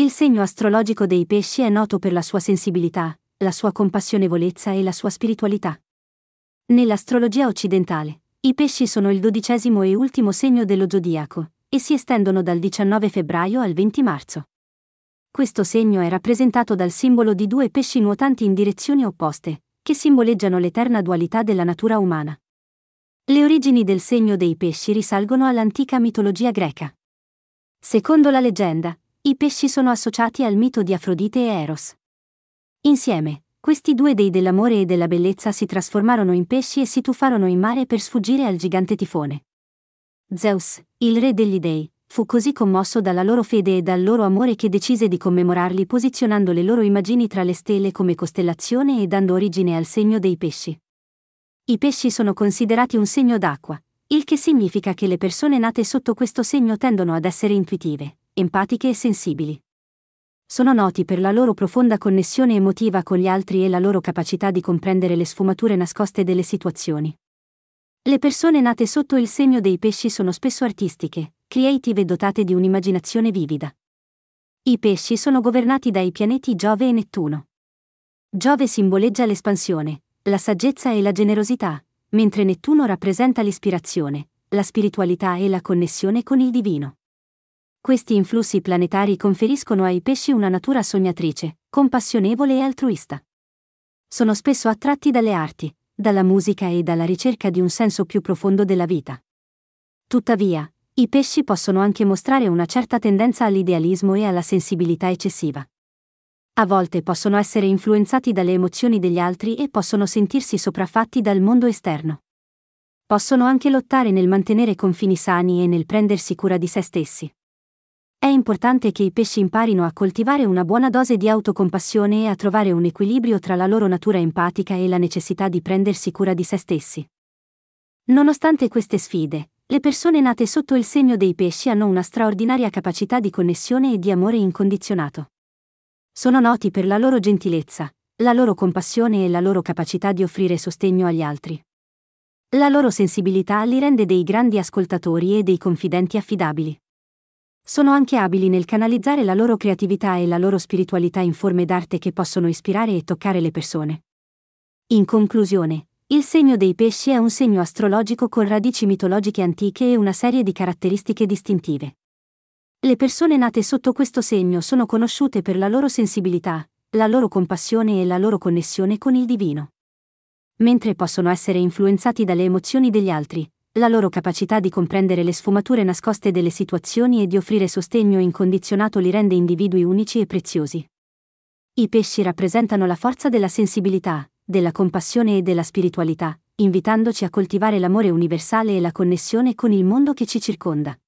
Il segno astrologico dei pesci è noto per la sua sensibilità, la sua compassionevolezza e la sua spiritualità. Nell'astrologia occidentale, i pesci sono il dodicesimo e ultimo segno dello zodiaco, e si estendono dal 19 febbraio al 20 marzo. Questo segno è rappresentato dal simbolo di due pesci nuotanti in direzioni opposte, che simboleggiano l'eterna dualità della natura umana. Le origini del segno dei pesci risalgono all'antica mitologia greca. Secondo la leggenda, i pesci sono associati al mito di Afrodite e Eros. Insieme, questi due dei dell'amore e della bellezza si trasformarono in pesci e si tuffarono in mare per sfuggire al gigante tifone. Zeus, il re degli dei, fu così commosso dalla loro fede e dal loro amore che decise di commemorarli posizionando le loro immagini tra le stelle come costellazione e dando origine al segno dei pesci. I pesci sono considerati un segno d'acqua, il che significa che le persone nate sotto questo segno tendono ad essere intuitive, empatiche e sensibili. Sono noti per la loro profonda connessione emotiva con gli altri e la loro capacità di comprendere le sfumature nascoste delle situazioni. Le persone nate sotto il segno dei pesci sono spesso artistiche, creative e dotate di un'immaginazione vivida. I pesci sono governati dai pianeti Giove e Nettuno. Giove simboleggia l'espansione, la saggezza e la generosità, mentre Nettuno rappresenta l'ispirazione, la spiritualità e la connessione con il divino. Questi influssi planetari conferiscono ai pesci una natura sognatrice, compassionevole e altruista. Sono spesso attratti dalle arti, dalla musica e dalla ricerca di un senso più profondo della vita. Tuttavia, i pesci possono anche mostrare una certa tendenza all'idealismo e alla sensibilità eccessiva. A volte possono essere influenzati dalle emozioni degli altri e possono sentirsi sopraffatti dal mondo esterno. Possono anche lottare nel mantenere confini sani e nel prendersi cura di se stessi. È importante che i pesci imparino a coltivare una buona dose di autocompassione e a trovare un equilibrio tra la loro natura empatica e la necessità di prendersi cura di se stessi. Nonostante queste sfide, le persone nate sotto il segno dei pesci hanno una straordinaria capacità di connessione e di amore incondizionato. Sono noti per la loro gentilezza, la loro compassione e la loro capacità di offrire sostegno agli altri. La loro sensibilità li rende dei grandi ascoltatori e dei confidenti affidabili. Sono anche abili nel canalizzare la loro creatività e la loro spiritualità in forme d'arte che possono ispirare e toccare le persone. In conclusione, il segno dei pesci è un segno astrologico con radici mitologiche antiche e una serie di caratteristiche distintive. Le persone nate sotto questo segno sono conosciute per la loro sensibilità, la loro compassione e la loro connessione con il divino. Mentre possono essere influenzati dalle emozioni degli altri, la loro capacità di comprendere le sfumature nascoste delle situazioni e di offrire sostegno incondizionato li rende individui unici e preziosi. I pesci rappresentano la forza della sensibilità, della compassione e della spiritualità, invitandoci a coltivare l'amore universale e la connessione con il mondo che ci circonda.